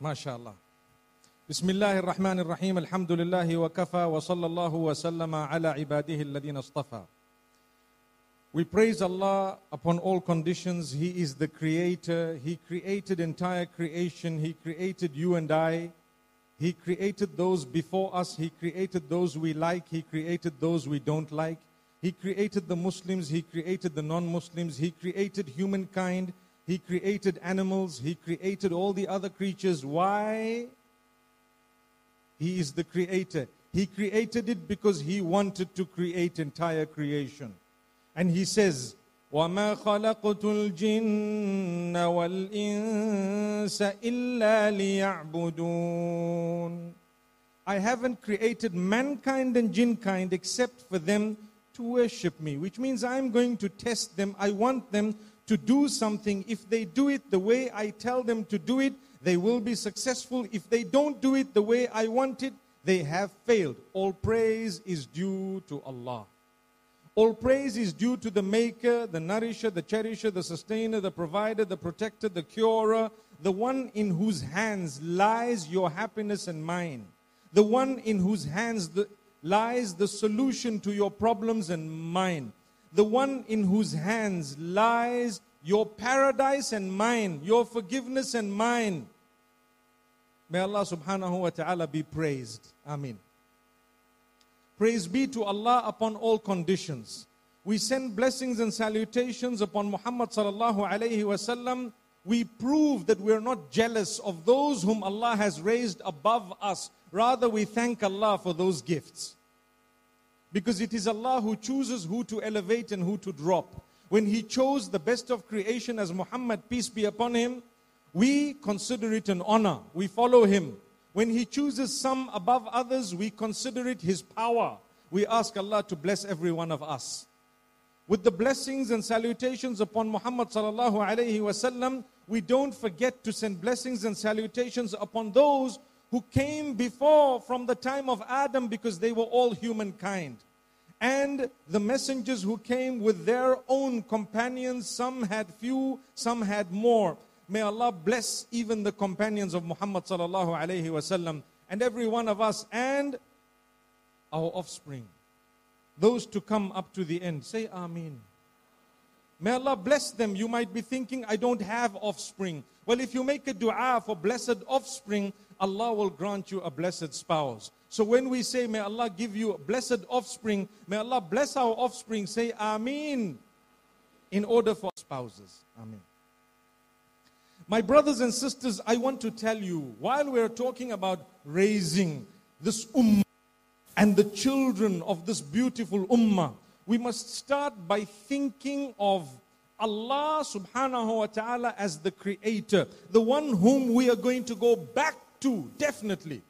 mashallah. بسم الله الرحمن الرحيم الحمد لله وكفى وصلى الله وسلم على عباده الذين اصطفى. We praise Allah upon all conditions. He is the creator. He created entire creation. He created you and I. He created those before us. He created those we like. He created those we don't like. He created the Muslims. He created the non Muslims. He created humankind. He created animals. He created all the other creatures. Why? He is the creator. He created it because he wanted to create entire creation. And he says, وما خلقت الجن والإنس إلا ليعبدون I haven't created mankind and jinnkind except for them to worship me, which means I'm going to test them. I want them to do something. If they do it the way I tell them to do it, they will be successful. If they don't do it the way I want it, they have failed. All praise is due to Allah. All praise is due to the maker, the nourisher, the cherisher, the sustainer, the provider, the protector, the curer, the one in whose hands lies your happiness and mine, the one in whose hands the, lies the solution to your problems and mine, the one in whose hands lies your paradise and mine, your forgiveness and mine. May Allah subhanahu wa ta'ala be praised. Amin. Praise be to Allah upon all conditions. We send blessings and salutations upon Muhammad sallallahu alayhi wasallam. We prove that we're not jealous of those whom Allah has raised above us. Rather, we thank Allah for those gifts. Because it is Allah who chooses who to elevate and who to drop. When He chose the best of creation as Muhammad, peace be upon him, we consider it an honor. We follow Him. When He chooses some above others, we consider it His power. We ask Allah to bless every one of us. With the blessings and salutations upon Muhammad sallallahu alaihi wasallam, we don't forget to send blessings and salutations upon those who came before from the time of Adam because they were all humankind. And the messengers who came with their own companions, some had few, some had more. May Allah bless even the companions of Muhammad sallallahu alaihi wasallam and every one of us and our offspring. Those to come up to the end. Say Ameen. May Allah bless them. You might be thinking, I don't have offspring. Well, if you make a dua for blessed offspring, Allah will grant you a blessed spouse. So when we say, May Allah give you a blessed offspring, may Allah bless our offspring, say Ameen in order for spouses. Ameen. My brothers and sisters, I want to tell you, while we're talking about raising this ummah and the children of this beautiful ummah, we must start by thinking of Allah subhanahu wa ta'ala as the creator, the one whom we are going to go back to, definitely.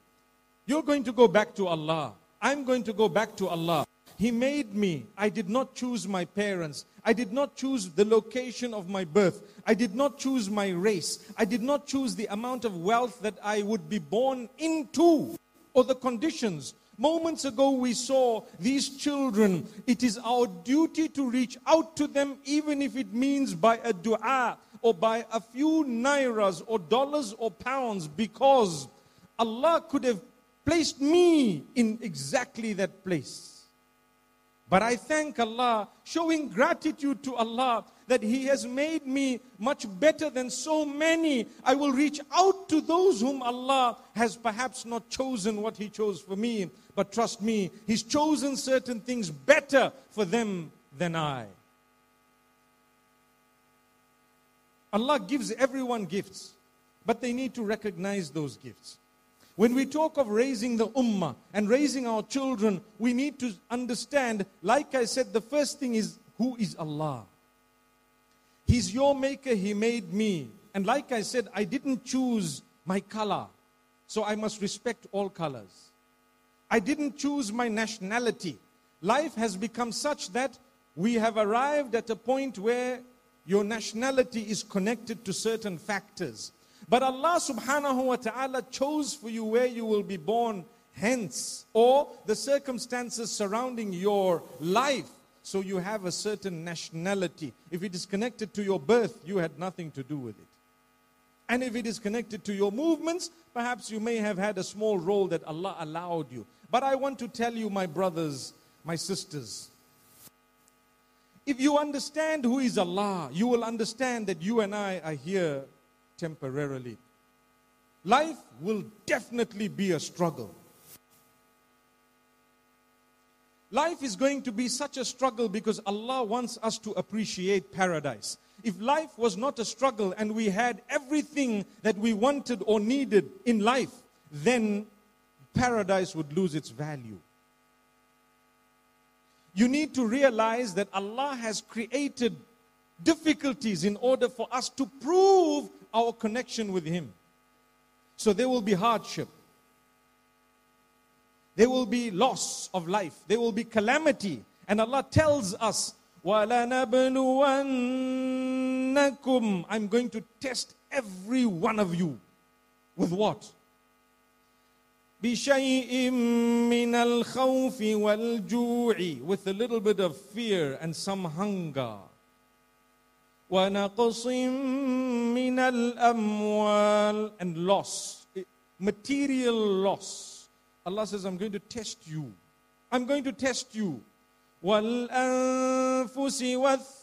You're going to go back to Allah. I'm going to go back to Allah. He made me. I did not choose my parents. I did not choose the location of my birth. I did not choose my race. I did not choose the amount of wealth that I would be born into or the conditions. Moments ago, we saw these children. It is our duty to reach out to them, even if it means by a dua or by a few nairas or dollars or pounds, because Allah could have placed me in exactly that place. But I thank Allah, showing gratitude to Allah that He has made me much better than so many. I will reach out to those whom Allah has perhaps not chosen what He chose for me. But trust me, He's chosen certain things better for them than I. Allah gives everyone gifts, but they need to recognize those gifts. When we talk of raising the ummah and raising our children, we need to understand, like I said, the first thing is who is Allah? He's your maker, He made me. And like I said, I didn't choose my color. so I must respect all colors. I didn't choose my nationality. Life has become such that we have arrived at a point where your nationality is connected to certain factors. But Allah subhanahu wa ta'ala chose for you where you will be born hence, or the circumstances surrounding your life. So you have a certain nationality. If it is connected to your birth, you had nothing to do with it. And if it is connected to your movements, perhaps you may have had a small role that Allah allowed you. But I want to tell you, my brothers, my sisters, if you understand who is Allah, you will understand that you and I are here temporarily. Life will definitely be a struggle. Life is going to be such a struggle because Allah wants us to appreciate paradise. If life was not a struggle and we had everything that we wanted or needed in life, then paradise would lose its value you need to realize that Allah has created difficulties in order for us to prove our connection with Him. So there will be hardship. There will be loss of life. There will be calamity. And Allah tells us, I'm going to test every one of you. With what? بشيء من الخوف والجوع with a little bit of fear and some hunger ونقص من الأموال and loss material loss Allah says I'm going to test you I'm going to test you والأنفس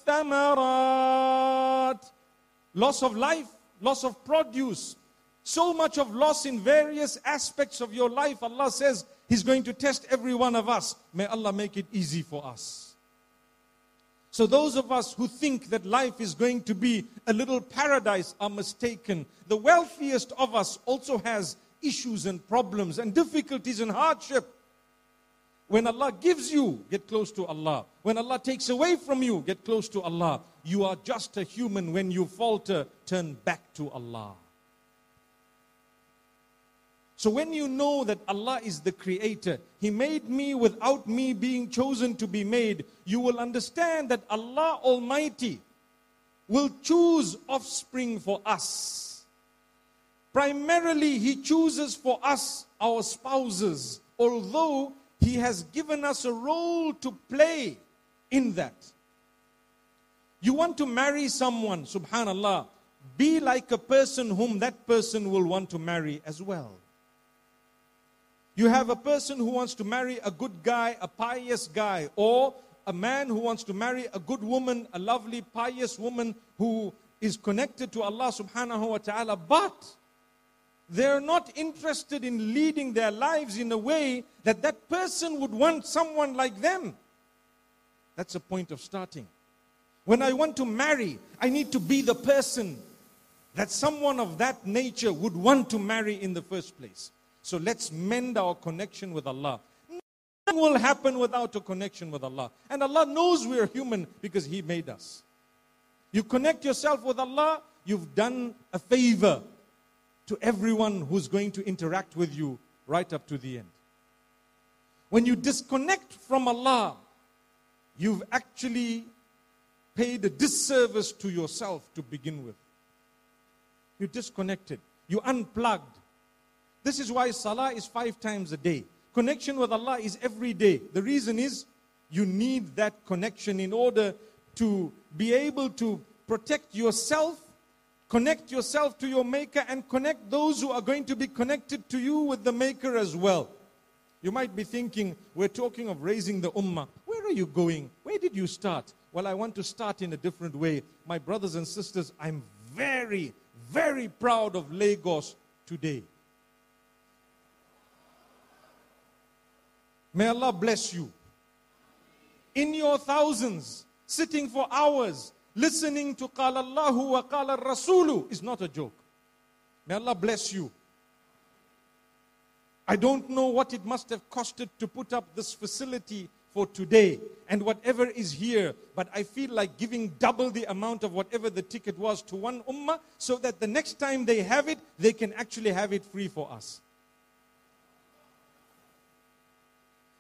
والثمرات loss of life loss of produce so much of loss in various aspects of your life. Allah says He's going to test every one of us. May Allah make it easy for us. So, those of us who think that life is going to be a little paradise are mistaken. The wealthiest of us also has issues and problems and difficulties and hardship. When Allah gives you, get close to Allah. When Allah takes away from you, get close to Allah. You are just a human. When you falter, turn back to Allah. So when you know that Allah is the creator, He made me without me being chosen to be made, you will understand that Allah Almighty will choose offspring for us. Primarily, He chooses for us our spouses, although He has given us a role to play in that. You want to marry someone, subhanallah, be like a person whom that person will want to marry as well. You have a person who wants to marry a good guy, a pious guy, or a man who wants to marry a good woman, a lovely, pious woman who is connected to Allah subhanahu wa ta'ala, but they're not interested in leading their lives in a way that that person would want someone like them. That's a point of starting. When I want to marry, I need to be the person that someone of that nature would want to marry in the first place. So let's mend our connection with Allah. Nothing will happen without a connection with Allah. And Allah knows we're human because He made us. You connect yourself with Allah, you've done a favor to everyone who's going to interact with you right up to the end. When you disconnect from Allah, you've actually paid a disservice to yourself to begin with. You disconnected, you unplugged, this is why salah is five times a day. Connection with Allah is every day. The reason is you need that connection in order to be able to protect yourself, connect yourself to your Maker, and connect those who are going to be connected to you with the Maker as well. You might be thinking, we're talking of raising the ummah. Where are you going? Where did you start? Well, I want to start in a different way. My brothers and sisters, I'm very, very proud of Lagos today. May Allah bless you. In your thousands, sitting for hours, listening to Qala Allahu wa Qala Rasulu is not a joke. May Allah bless you. I don't know what it must have costed to put up this facility for today and whatever is here, but I feel like giving double the amount of whatever the ticket was to one ummah so that the next time they have it, they can actually have it free for us.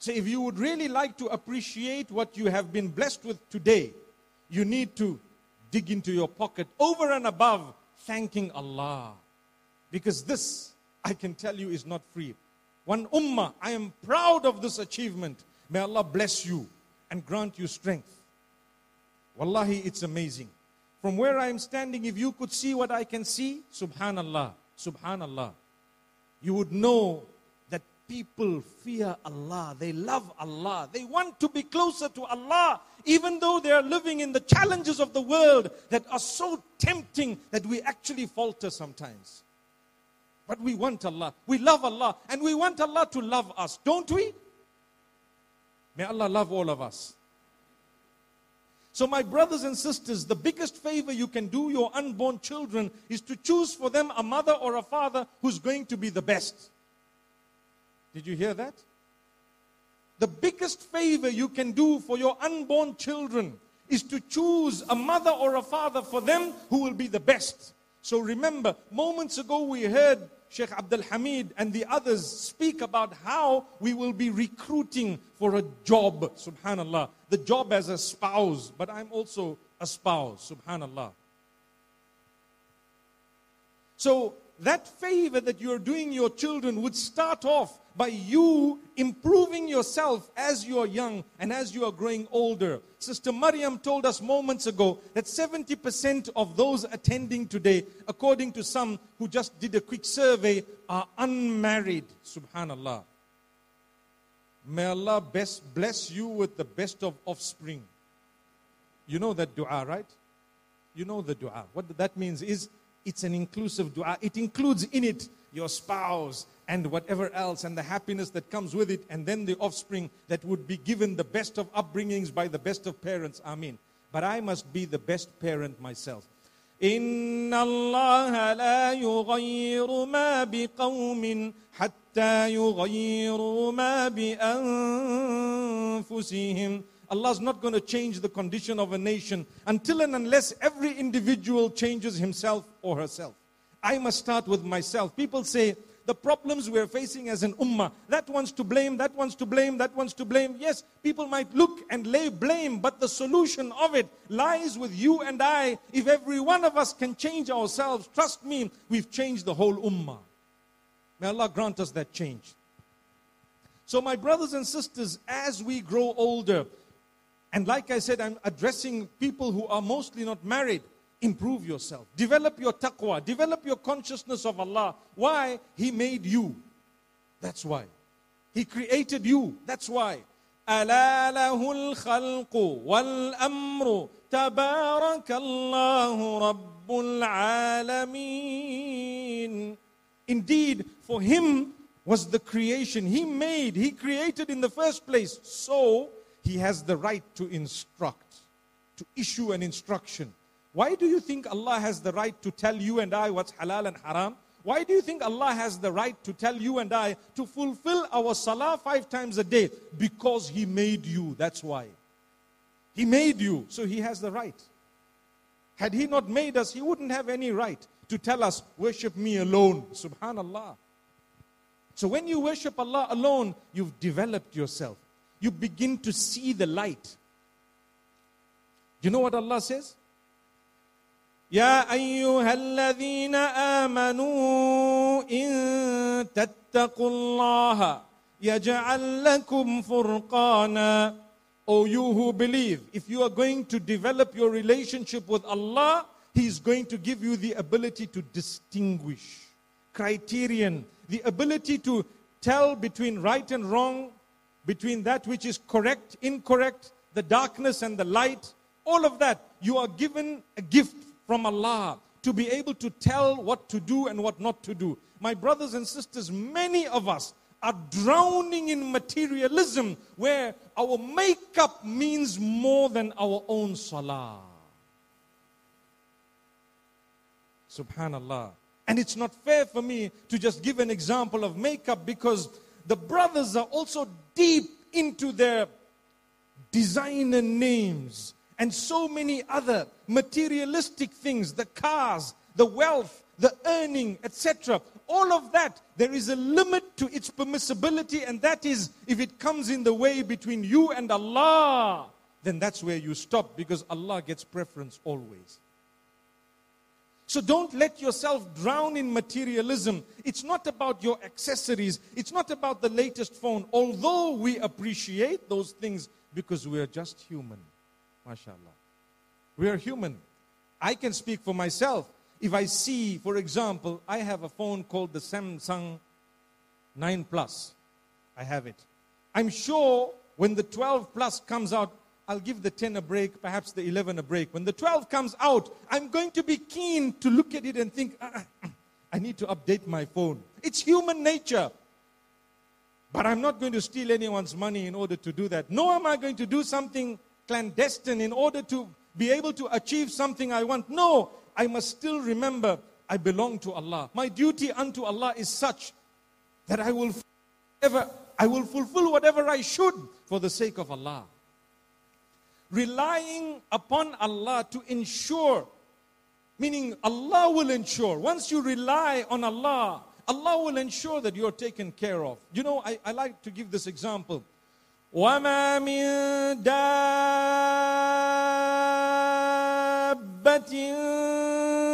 So if you would really like to appreciate what you have been blessed with today, you need to dig into your pocket over and above thanking Allah. Because this, I can tell you, is not free. One ummah, I am proud of this achievement. May Allah bless you and grant you strength. Wallahi, it's amazing. From where I am standing, if you could see what I can see, subhanallah, subhanallah, you would know people fear Allah, they love Allah, they want to be closer to Allah, even though they are living in the challenges of the world that are so tempting that we actually falter sometimes. But we want Allah, we love Allah, and we want Allah to love us, don't we? May Allah love all of us. So, my brothers and sisters, the biggest favor you can do your unborn children is to choose for them a mother or a father who's going to be the best. Did you hear that? The biggest favor you can do for your unborn children is to choose a mother or a father for them who will be the best. So remember, moments ago we heard Sheikh Abdul Hamid and the others speak about how we will be recruiting for a job, subhanallah. The job as a spouse, but I'm also a spouse, subhanallah. So that favor that you're doing your children would start off by you improving yourself as you are young and as you are growing older. Sister Mariam told us moments ago that 70% of those attending today, according to some who just did a quick survey, are unmarried. Subhanallah. May Allah best bless you with the best of offspring. You know that dua, right? You know the dua. What that means is it's an inclusive dua. It includes in it your spouse and whatever else and the happiness that comes with it, and then the offspring that would be given the best of upbringings by the best of parents. Amen. But I must be the best parent myself. إن الله لا يغير ما بقوم حتى يغيروا ما بأنفسهم Allah is not going to change the condition of a nation until and unless every individual changes himself or herself. I must start with myself. People say, the problems we're facing as an ummah. That wants to blame, that wants to blame, that wants to blame. Yes, people might look and lay blame, but the solution of it lies with you and I. If every one of us can change ourselves, trust me, we've changed the whole ummah. May Allah grant us that change. So, my brothers and sisters, as we grow older, and like I said, I'm addressing people who are mostly not married Improve yourself. Develop your taqwa. Develop your consciousness of Allah. Why? He made you. That's why. He created you. That's why. ألا له الخلق والأمر تبارك الله رب العالمين Indeed, for him was the creation. He made, he created in the first place. So, he has the right to instruct, to issue an instruction. Why do you think Allah has the right to tell you and I what's halal and haram? Why do you think Allah has the right to tell you and I to fulfill our salah five times a day? Because He made you. That's why. He made you, so He has the right. Had He not made us, He wouldn't have any right to tell us, worship me alone. Subhanallah. So when you worship Allah alone, you've developed yourself. You begin to see the light. You know what Allah says? يا أيها الذين آمنوا إن تتقوا الله يجعل لكم فرقانا O you who believe, if you are going to develop your relationship with Allah, He is going to give you the ability to distinguish, criterion, the ability to tell between right and wrong, between that which is correct, incorrect, the darkness and the light, all of that. You are given a gift from Allah to be able to tell what to do and what not to do. My brothers and sisters, many of us are drowning in materialism where our makeup means more than our own salah. Subhanallah. And it's not fair for me to just give an example of makeup because the brothers are also deep into their designer names and so many other materialistic things the cars, the wealth, the earning, etc. All of that, there is a limit to its permissibility, and that is if it comes in the way between you and Allah, then that's where you stop because Allah gets preference always. So don't let yourself drown in materialism. It's not about your accessories, it's not about the latest phone, although we appreciate those things because we are just human. MashaAllah. We are human. I can speak for myself. If I see, for example, I have a phone called the Samsung 9 Plus. I have it. I'm sure when the 12 Plus comes out, I'll give the 10 a break, perhaps the 11 a break. When the 12 comes out, I'm going to be keen to look at it and think, ah, ah, I need to update my phone. It's human nature. But I'm not going to steal anyone's money in order to do that. Nor am I going to do something clandestine in order to be able to achieve something I want. No, I must still remember I belong to Allah. My duty unto Allah is such that I will ever I will fulfill whatever I should for the sake of Allah relying upon Allah to ensure, meaning Allah will ensure. Once you rely on Allah, Allah will ensure that you're taken care of. You know, I, I like to give this example. وما من دابة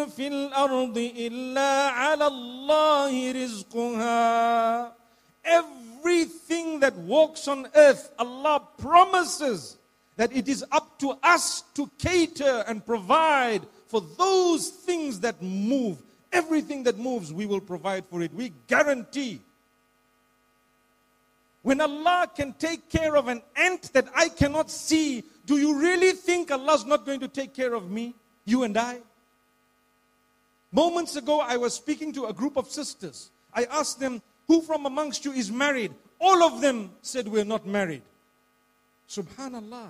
في الأرض إلا على الله رزقها Everything that walks on earth, Allah promises that it is up to us to cater and provide for those things that move. Everything that moves, we will provide for it. We guarantee. when Allah can take care of an ant that I cannot see, do you really think Allah's not going to take care of me, you and I? Moments ago, I was speaking to a group of sisters. I asked them, Who from amongst you is married? All of them said, We're not married. Subhanallah.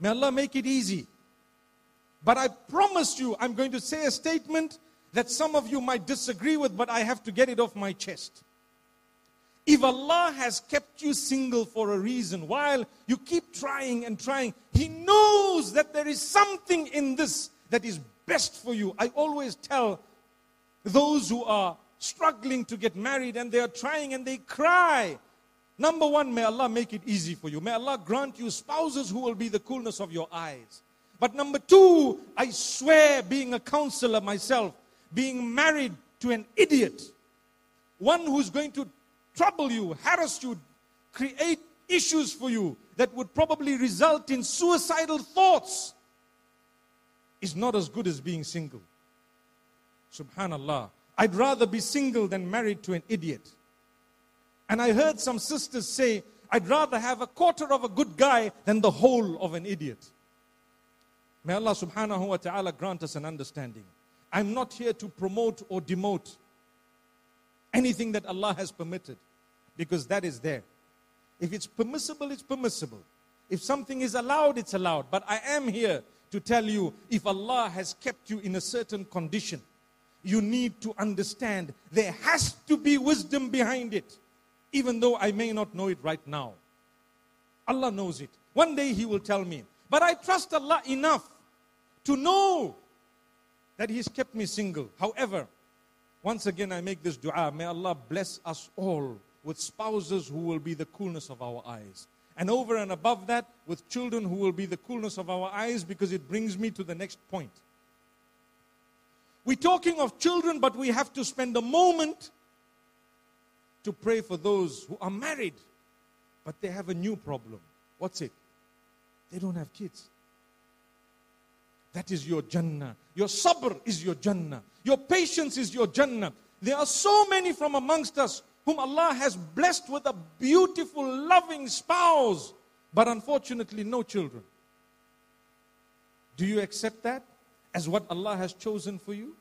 May Allah make it easy. But I promise you, I'm going to say a statement that some of you might disagree with, but I have to get it off my chest. If Allah has kept you single for a reason, while you keep trying and trying, He knows that there is something in this that is best for you. I always tell those who are struggling to get married and they are trying and they cry Number one, may Allah make it easy for you. May Allah grant you spouses who will be the coolness of your eyes. But number two, I swear, being a counselor myself, being married to an idiot, one who's going to trouble you, harass you, create issues for you that would probably result in suicidal thoughts, is not as good as being single. Subhanallah. I'd rather be single than married to an idiot. And I heard some sisters say, I'd rather have a quarter of a good guy than the whole of an idiot. May Allah subhanahu wa ta'ala grant us an understanding. I'm not here to promote or demote anything that Allah has permitted because that is there. If it's permissible, it's permissible. If something is allowed, it's allowed. But I am here to tell you if Allah has kept you in a certain condition, you need to understand there has to be wisdom behind it even though I may not know it right now. Allah knows it. One day He will tell me. But I trust Allah enough to know that He's kept me single. However, once again I make this dua may Allah bless us all with spouses who will be the coolness of our eyes. And over and above that, with children who will be the coolness of our eyes because it brings me to the next point. We're talking of children, but we have to spend a moment to pray for those who are married, but they have a new problem. What's it? They don't have kids. That is your Jannah. Your sabr is your Jannah. Your patience is your Jannah. There are so many from amongst us whom Allah has blessed with a beautiful, loving spouse, but unfortunately, no children. Do you accept that as what Allah has chosen for you?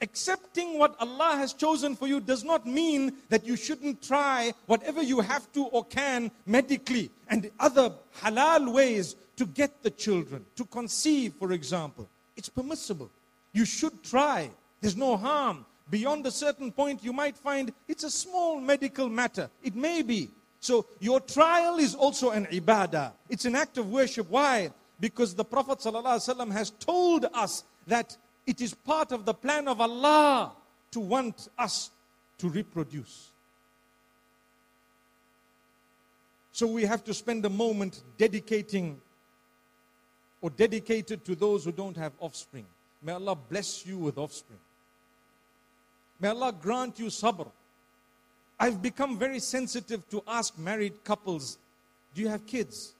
accepting what Allah has chosen for you does not mean that you shouldn't try whatever you have to or can medically and other halal ways to get the children, to conceive, for example. It's permissible. You should try. There's no harm. Beyond a certain point, you might find it's a small medical matter. It may be. So your trial is also an ibadah. It's an act of worship. Why? Because the Prophet ﷺ has told us that it is part of the plan of Allah to want us to reproduce. So we have to spend a moment dedicating or dedicated to those who don't have offspring. May Allah bless you with offspring. May Allah grant you sabr. I've become very sensitive to ask married couples, Do you have kids?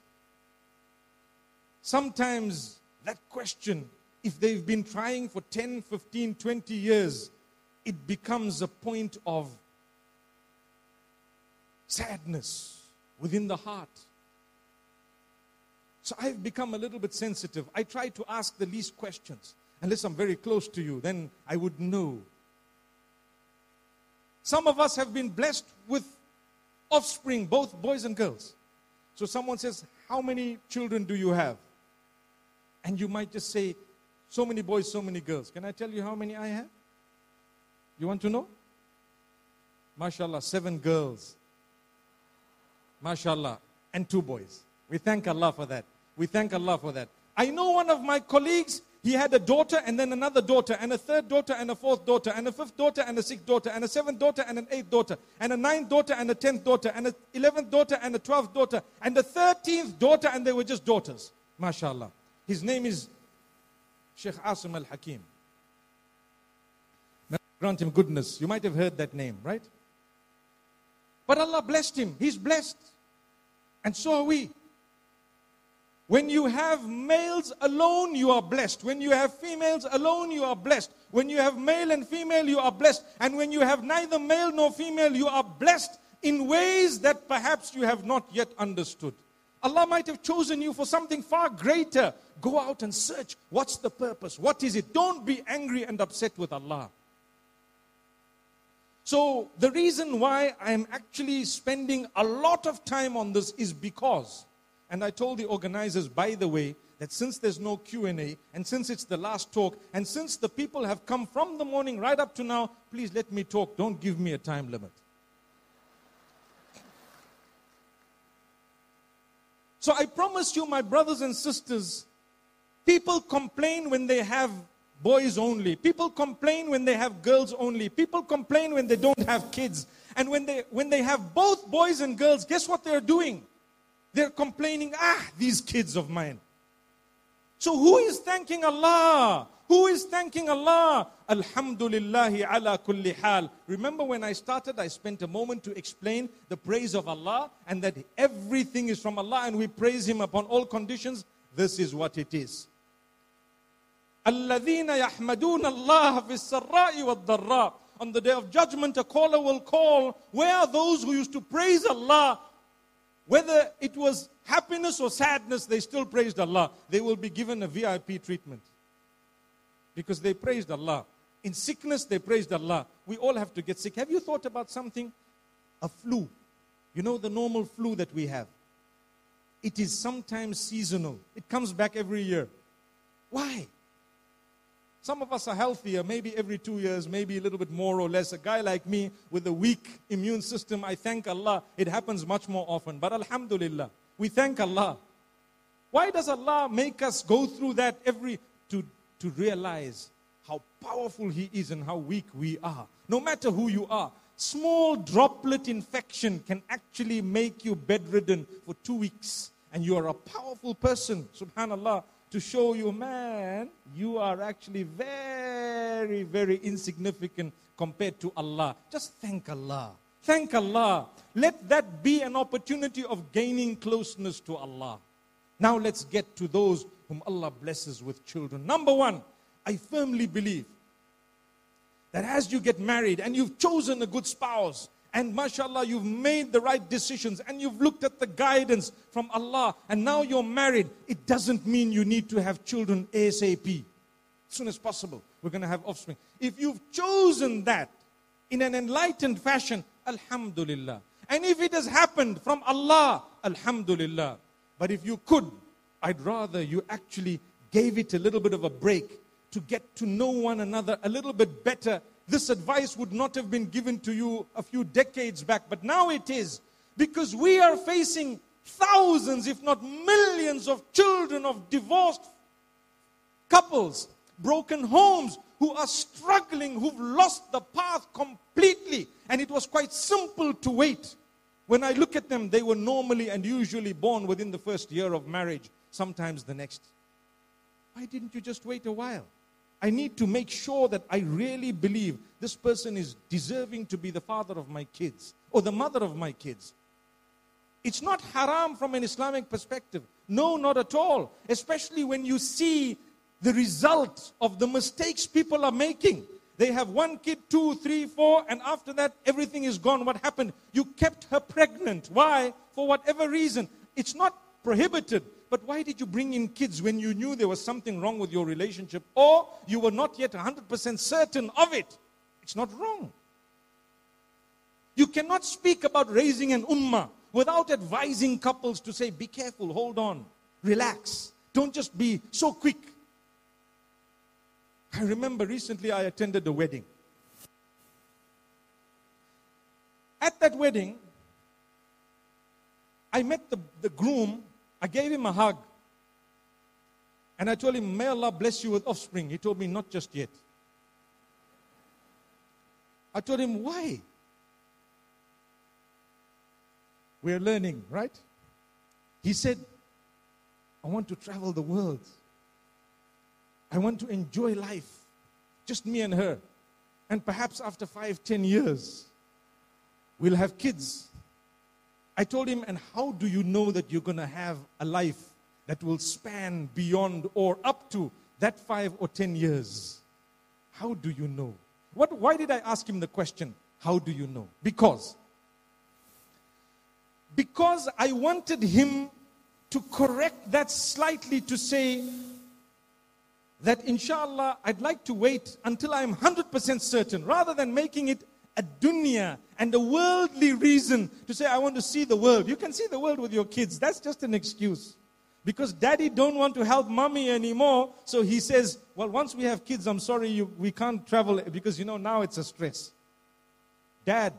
Sometimes that question, if they've been trying for 10, 15, 20 years, it becomes a point of sadness within the heart. So I've become a little bit sensitive. I try to ask the least questions. Unless I'm very close to you, then I would know. Some of us have been blessed with offspring, both boys and girls. So someone says, How many children do you have? And you might just say, So many boys, so many girls. Can I tell you how many I have? You want to know? MashaAllah, seven girls. MashaAllah, and two boys. We thank Allah for that. We thank Allah for that. I know one of my colleagues, he had a daughter and then another daughter and a third daughter and a fourth daughter and a fifth daughter and a sixth daughter and a seventh daughter and an eighth daughter and a ninth daughter and a tenth daughter and a eleventh daughter and a twelfth daughter and a thirteenth daughter and they were just daughters. MashaAllah. His name is Sheikh Asim al Hakim. Grant him goodness. You might have heard that name, right? But Allah blessed him. He's blessed. And so are we. When you have males alone, you are blessed. When you have females alone, you are blessed. When you have male and female, you are blessed. And when you have neither male nor female, you are blessed in ways that perhaps you have not yet understood. Allah might have chosen you for something far greater. Go out and search. What's the purpose? What is it? Don't be angry and upset with Allah. So, the reason why I'm actually spending a lot of time on this is because and I told the organizers, by the way, that since there's no Q&A and since it's the last talk and since the people have come from the morning right up to now, please let me talk. Don't give me a time limit. So I promise you, my brothers and sisters, people complain when they have boys only. People complain when they have girls only. People complain when they don't have kids. And when they, when they have both boys and girls, guess what they're doing? They're complaining, ah, these kids of mine. So who is thanking Allah? Who is thanking Allah? Alhamdulillahi ala kulli hal. Remember when I started, I spent a moment to explain the praise of Allah and that everything is from Allah and we praise Him upon all conditions. This is what it is. الذين يحمدون الله في السراء والضراء. On the day of judgment, a caller will call, Where are those who used to praise Allah whether it was happiness or sadness, they still praised Allah. They will be given a VIP treatment because they praised Allah. In sickness, they praised Allah. We all have to get sick. Have you thought about something? A flu. You know the normal flu that we have? It is sometimes seasonal, it comes back every year. Why? Some of us are healthier, maybe every two years, maybe a little bit more or less. A guy like me with a weak immune system, I thank Allah. It happens much more often. But Alhamdulillah, we thank Allah. Why does Allah make us go through that every to, to realize how powerful He is and how weak we are? No matter who you are, small droplet infection can actually make you bedridden for two weeks. And you are a powerful person, subhanAllah to show you, man, you are actually very, very insignificant compared to Allah. Just thank Allah. Thank Allah. Let that be an opportunity of gaining closeness to Allah. Now let's get to those whom Allah blesses with children. Number one, I firmly believe that as you get married and you've chosen a good spouse, and mashallah, you've made the right decisions and you've looked at the guidance from Allah and now you're married, it doesn't mean you need to have children ASAP. As soon as possible, we're going to have offspring. If you've chosen that in an enlightened fashion, Alhamdulillah. And if it has happened from Allah, Alhamdulillah. But if you could, I'd rather you actually gave it a little bit of a break to get to know one another a little bit better this advice would not have been given to you a few decades back, but now it is because we are facing thousands, if not millions, of children of divorced couples, broken homes, who are struggling, who've lost the path completely. And it was quite simple to wait. When I look at them, they were normally and usually born within the first year of marriage, sometimes the next. Why didn't you just wait a while? I need to make sure that I really believe this person is deserving to be the father of my kids or the mother of my kids. It's not haram from an Islamic perspective. No, not at all. Especially when you see the result of the mistakes people are making. They have one kid, two, three, four, and after that, everything is gone. What happened? You kept her pregnant. Why? For whatever reason. It's not prohibited, but why did you bring in kids when you knew there was something wrong with your relationship or you were not yet 100% certain of it? It's not wrong. You cannot speak about raising an ummah without advising couples to say, be careful, hold on, relax. Don't just be so quick. I remember recently I attended a wedding. At that wedding, I met the, the groom, I gave him a hug, and I told him, May Allah bless you with offspring. He told me, Not just yet. I told him, Why? We're learning, right? He said, I want to travel the world. I want to enjoy life. Just me and her. And perhaps after five, ten years, we'll have kids. I told him, and how do you know that you're going to have a life that will span beyond or up to that five or ten years? How do you know? What, why did I ask him the question, How do you know? Because because I wanted him to correct that slightly to say that inshallah I'd like to wait until I'm 100% certain rather than making it a dunya and a worldly reason to say I want to see the world. You can see the world with your kids. That's just an excuse. Because daddy don't want to help mommy anymore, so he says, "Well, once we have kids, I'm sorry you, we can't travel because you know now it's a stress." Dad,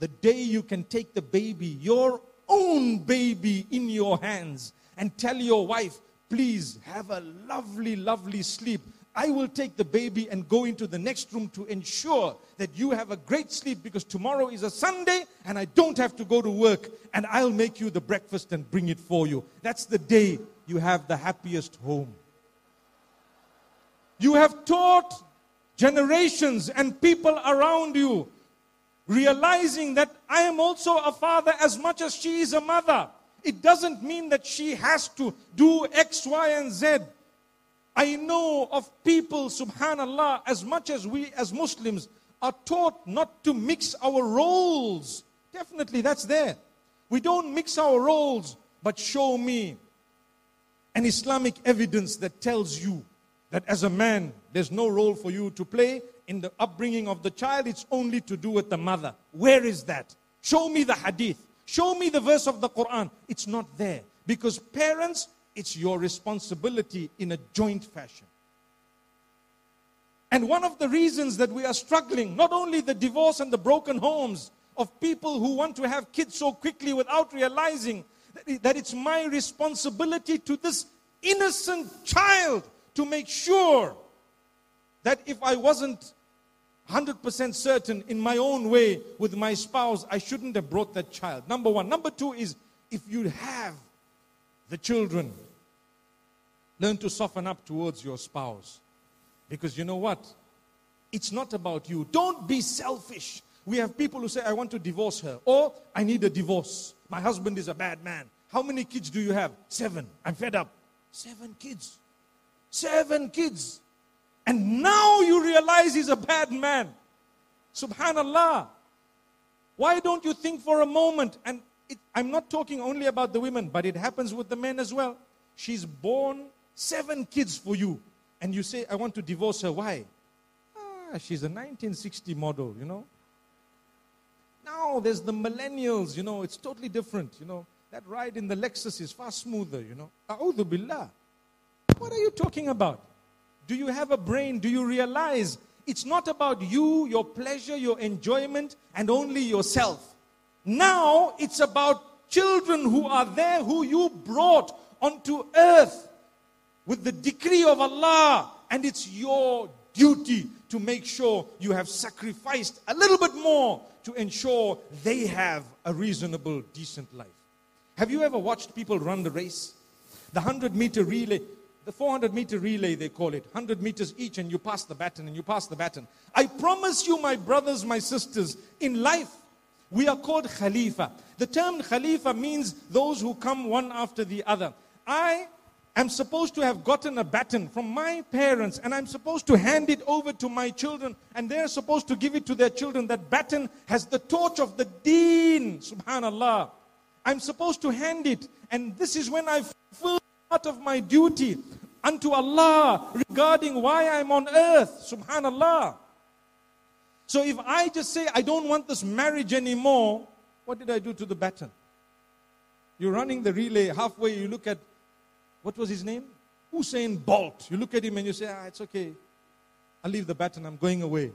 the day you can take the baby, your own baby, in your hands and tell your wife, please have a lovely, lovely sleep. I will take the baby and go into the next room to ensure that you have a great sleep because tomorrow is a Sunday and I don't have to go to work and I'll make you the breakfast and bring it for you. That's the day you have the happiest home. You have taught generations and people around you realizing that I am also a father as much as she is a mother. It doesn't mean that she has to do X, Y, and Z. I know of people, subhanAllah, as much as we as Muslims are taught not to mix our roles. Definitely, that's there. We don't mix our roles, but show me an Islamic evidence that tells you that as a man, there's no role for you to play in the upbringing of the child, it's only to do with the mother. Where is that? Show me the hadith. Show me the verse of the Quran. It's not there. Because parents, it's your responsibility in a joint fashion. And one of the reasons that we are struggling, not only the divorce and the broken homes of people who want to have kids so quickly without realizing that it's my responsibility to this innocent child to make sure that if I wasn't 100% certain in my own way with my spouse, I shouldn't have brought that child. Number one. Number two is if you have the children, learn to soften up towards your spouse. Because you know what? It's not about you. Don't be selfish. We have people who say, I want to divorce her, or I need a divorce. My husband is a bad man. How many kids do you have? Seven. I'm fed up. Seven kids. Seven kids. And now you realize he's a bad man. Subhanallah. Why don't you think for a moment? And it, I'm not talking only about the women, but it happens with the men as well. She's born seven kids for you. And you say, I want to divorce her. Why? Ah, she's a 1960 model, you know. Now there's the millennials, you know, it's totally different, you know. That ride in the Lexus is far smoother, you know. A'udhu billah. What are you talking about? Do you have a brain? Do you realize it's not about you, your pleasure, your enjoyment, and only yourself? Now it's about children who are there who you brought onto earth with the decree of Allah, and it's your duty to make sure you have sacrificed a little bit more to ensure they have a reasonable, decent life. Have you ever watched people run the race? The 100 meter relay, the 400 meter relay, they call it, 100 meters each, and you pass the baton and you pass the baton. I promise you, my brothers, my sisters, in life, we are called Khalifa. The term Khalifa means those who come one after the other. I am supposed to have gotten a baton from my parents and I'm supposed to hand it over to my children and they're supposed to give it to their children. That baton has the torch of the deen, subhanallah. I'm supposed to hand it and this is when I fulfill part of my duty unto Allah regarding why I'm on earth, subhanallah. So if I just say I don't want this marriage anymore, what did I do to the baton? You're running the relay halfway, you look at what was his name? Usain Bolt. You look at him and you say, ah, it's okay. I'll leave the baton, I'm going away.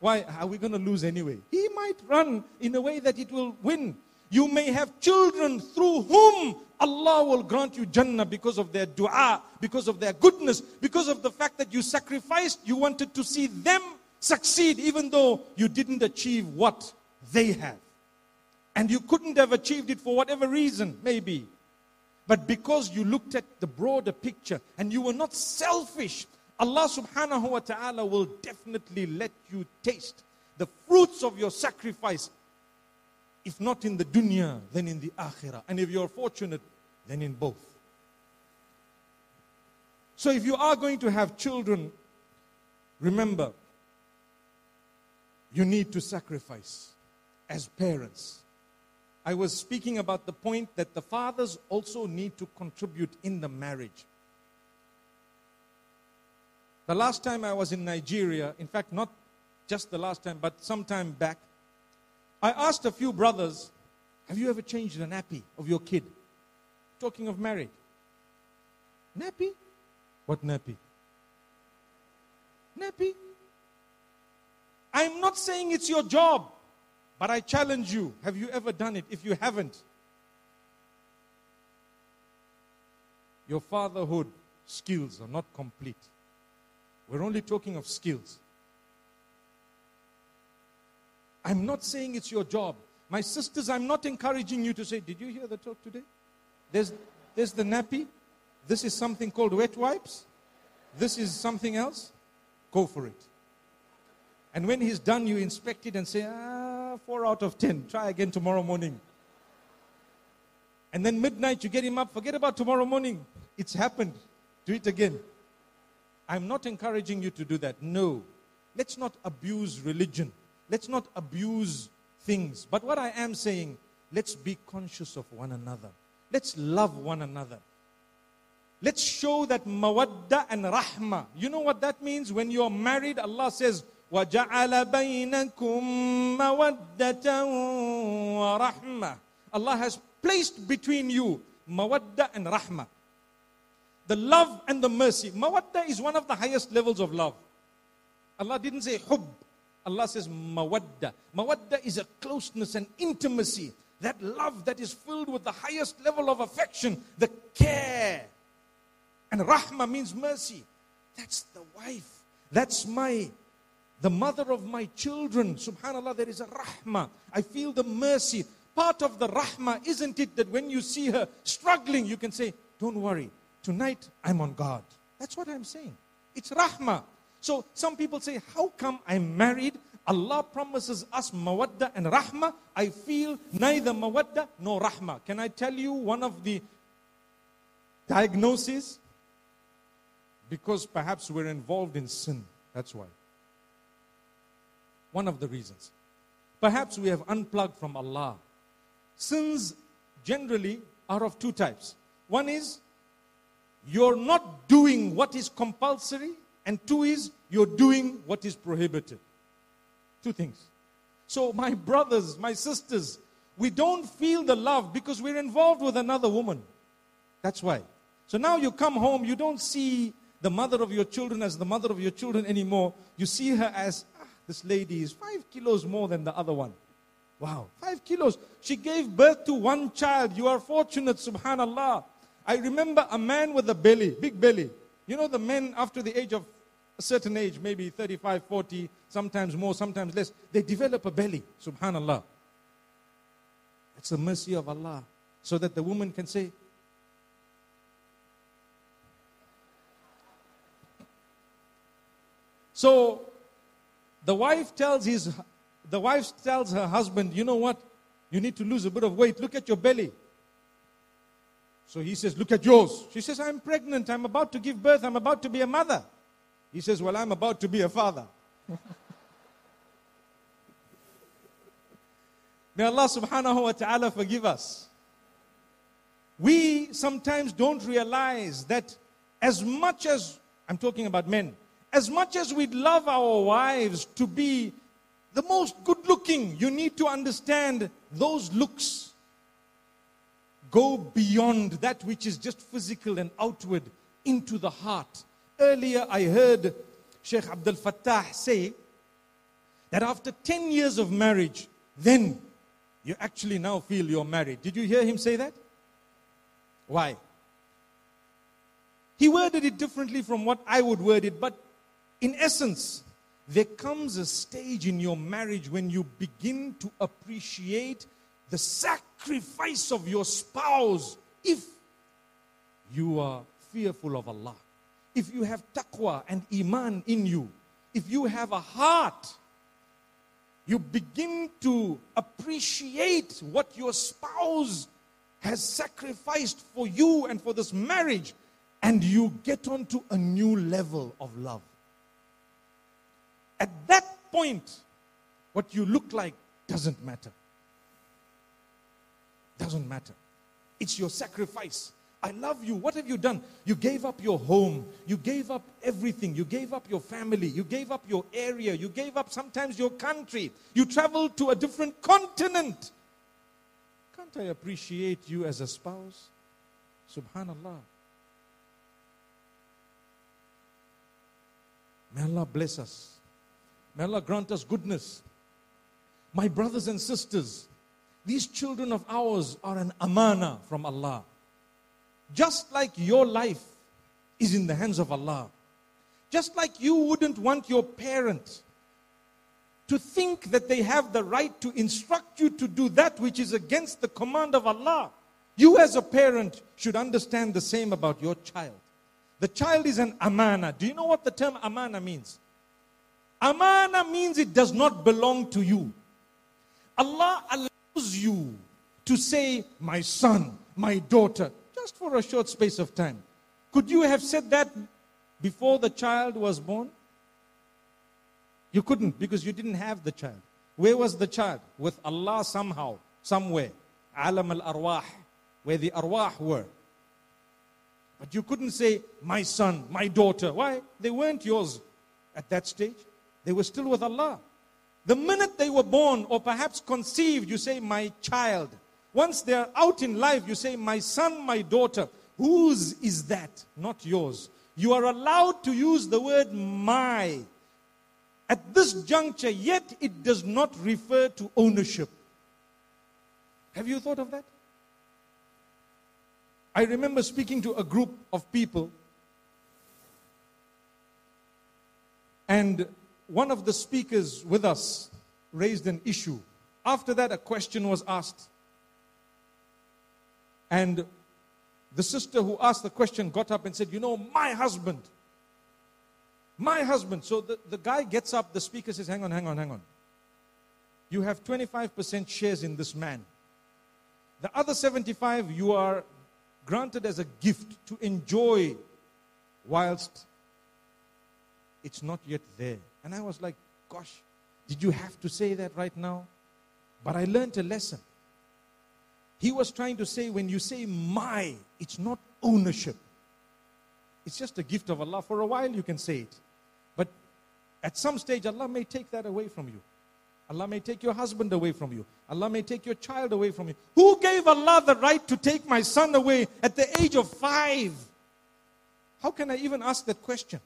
Why? Are we going to lose anyway? He might run in a way that it will win. You may have children through whom Allah will grant you Jannah because of their dua, because of their goodness, because of the fact that you sacrificed, you wanted to see them succeed even though you didn't achieve what they have. And you couldn't have achieved it for whatever reason, maybe. But because you looked at the broader picture and you were not selfish, Allah subhanahu wa ta'ala will definitely let you taste the fruits of your sacrifice. If not in the dunya, then in the akhirah. And if you're fortunate, then in both. So if you are going to have children, remember, you need to sacrifice as parents. I was speaking about the point that the fathers also need to contribute in the marriage. The last time I was in Nigeria, in fact, not just the last time, but some time back, I asked a few brothers, Have you ever changed the nappy of your kid? Talking of marriage. Nappy? What nappy? Nappy? I'm not saying it's your job. But I challenge you have you ever done it? If you haven't, your fatherhood skills are not complete. We're only talking of skills. I'm not saying it's your job. My sisters, I'm not encouraging you to say, Did you hear the talk today? There's, there's the nappy. This is something called wet wipes. This is something else. Go for it. And when he's done, you inspect it and say, ah, four out of ten. Try again tomorrow morning. And then midnight, you get him up. Forget about tomorrow morning. It's happened. Do it again. I'm not encouraging you to do that. No. Let's not abuse religion. Let's not abuse things. But what I am saying, let's be conscious of one another. Let's love one another. Let's show that mawadda and rahma. You know what that means? When you're married, Allah says, وَجَعَلَ بَيْنَكُمْ مَوَدَّةً وَرَحْمَةً Allah has placed between you mawadda and rahmah. The love and the mercy. Mawadda is one of the highest levels of love. Allah didn't say hub. Allah says mawadda. Mawadda is a closeness and intimacy. That love that is filled with the highest level of affection, the care. And rahmah means mercy. That's the wife. That's my the mother of my children. Subhanallah, there is a rahmah. I feel the mercy. Part of the rahmah, isn't it that when you see her struggling, you can say, Don't worry, tonight I'm on God. That's what I'm saying. It's rahmah. So some people say, How come I'm married? Allah promises us mawadda and rahmah. I feel neither mawadda nor rahmah. Can I tell you one of the diagnoses? Because perhaps we're involved in sin. That's why. One of the reasons. Perhaps we have unplugged from Allah. Sins generally are of two types. One is you're not doing what is compulsory, and two is you're doing what is prohibited. Two things. So, my brothers, my sisters, we don't feel the love because we're involved with another woman. That's why. So now you come home, you don't see the mother of your children as the mother of your children anymore. You see her as this lady is five kilos more than the other one. Wow, five kilos. She gave birth to one child. You are fortunate, subhanallah. I remember a man with a belly, big belly. You know, the men after the age of a certain age, maybe 35, 40, sometimes more, sometimes less, they develop a belly, subhanallah. It's the mercy of Allah. So that the woman can say, So the wife tells his the wife tells her husband, you know what? You need to lose a bit of weight. Look at your belly. So he says, Look at yours. She says, I'm pregnant. I'm about to give birth. I'm about to be a mother. He says, Well, I'm about to be a father. May Allah subhanahu wa ta'ala forgive us. We sometimes don't realize that as much as, I'm talking about men, as much as we'd love our wives to be the most good looking, you need to understand those looks go beyond that which is just physical and outward into the heart. Earlier, I heard Sheikh Abdul Fattah say that after 10 years of marriage, then you actually now feel you're married. Did you hear him say that? Why? He worded it differently from what I would word it, but in essence, there comes a stage in your marriage when you begin to appreciate the sacrifice of your spouse if you are fearful of Allah. If you have taqwa and iman in you, if you have a heart, you begin to appreciate what your spouse has sacrificed for you and for this marriage, and you get onto a new level of love. At that point, what you look like doesn't matter. Doesn't matter. It's your sacrifice. I love you. What have you done? You gave up your home. You gave up everything. You gave up your family. You gave up your area. You gave up sometimes your country. You traveled to a different continent. Can't I appreciate you as a spouse? Subhanallah. May Allah bless us. May Allah grant us goodness. My brothers and sisters, these children of ours are an amana from Allah. Just like your life is in the hands of Allah. Just like you wouldn't want your parent to think that they have the right to instruct you to do that which is against the command of Allah. You, as a parent, should understand the same about your child. The child is an amana. Do you know what the term amana means? Amana means it does not belong to you. Allah allows you to say, My son, my daughter, just for a short space of time. Could you have said that before the child was born? You couldn't because you didn't have the child. Where was the child? With Allah somehow, somewhere. Alam al arwah, where the arwah were. But you couldn't say, my son, my daughter. Why? They weren't yours at that stage. They were still with Allah. The minute they were born or perhaps conceived, you say, my child. Once they're out in life, you say, my son, my daughter. Whose is that? Not yours. You are allowed to use the word my. At this juncture, yet it does not refer to ownership. Have you thought of that? I remember speaking to a group of people, and one of the speakers with us raised an issue. After that, a question was asked. And the sister who asked the question got up and said, You know, my husband, my husband. So the, the guy gets up, the speaker says, Hang on, hang on, hang on. You have 25% shares in this man. The other 75 you are granted as a gift to enjoy whilst it's not yet there. And I was like, gosh, did you have to say that right now? But I learned a lesson. He was trying to say, when you say my, it's not ownership. It's just a gift of Allah. For a while, you can say it. But at some stage, Allah may take that away from you. Allah may take your husband away from you. Allah may take your child away from you. Who gave Allah the right to take my son away at the age of five? How can I even ask that question?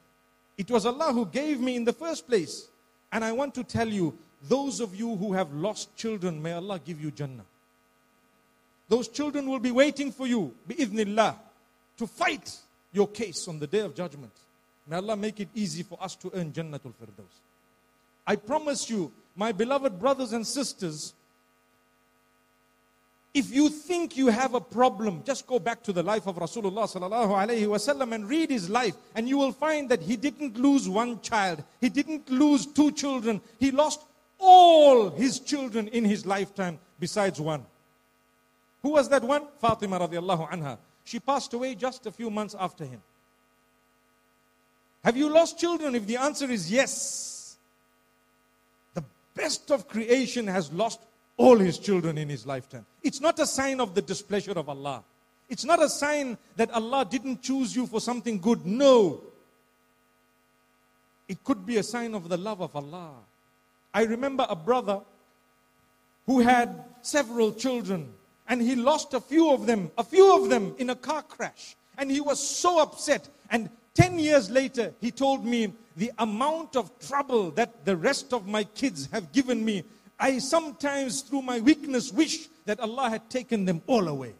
It was Allah who gave me in the first place. And I want to tell you, those of you who have lost children, may Allah give you Jannah. Those children will be waiting for you, bi'idhnillah, to fight your case on the day of judgment. May Allah make it easy for us to earn Jannatul Firdaus. I promise you, my beloved brothers and sisters, if you think you have a problem, just go back to the life of Rasulullah sallallahu wasallam and read his life, and you will find that he didn't lose one child, he didn't lose two children, he lost all his children in his lifetime besides one. Who was that one? Fatima radiallahu anha. She passed away just a few months after him. Have you lost children? If the answer is yes, the best of creation has lost all his children in his lifetime. It's not a sign of the displeasure of Allah. It's not a sign that Allah didn't choose you for something good. No. It could be a sign of the love of Allah. I remember a brother who had several children and he lost a few of them, a few of them in a car crash. And he was so upset. And 10 years later, he told me the amount of trouble that the rest of my kids have given me I sometimes, through my weakness, wish that Allah had taken them all away.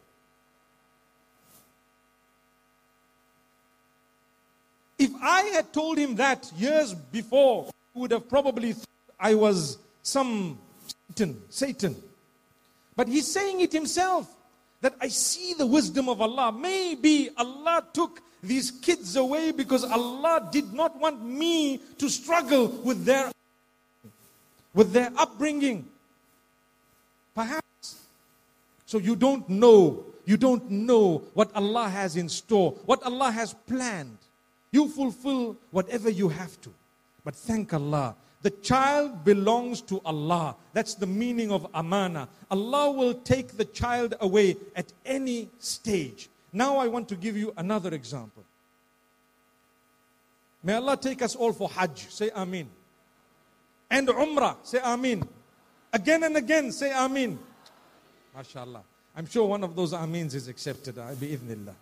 If I had told him that years before, he would have probably thought I was some Satan, Satan. But he's saying it himself that I see the wisdom of Allah. Maybe Allah took these kids away because Allah did not want me to struggle with their with their upbringing. Perhaps. So you don't know. You don't know what Allah has in store, what Allah has planned. You fulfill whatever you have to. But thank Allah. The child belongs to Allah. That's the meaning of amana. Allah will take the child away at any stage. Now I want to give you another example. May Allah take us all for Hajj. Say Amin and Umrah. Say Amin. Again and again, say Amin. MashaAllah. I'm sure one of those Amins is accepted. Uh, bi'idhnillah.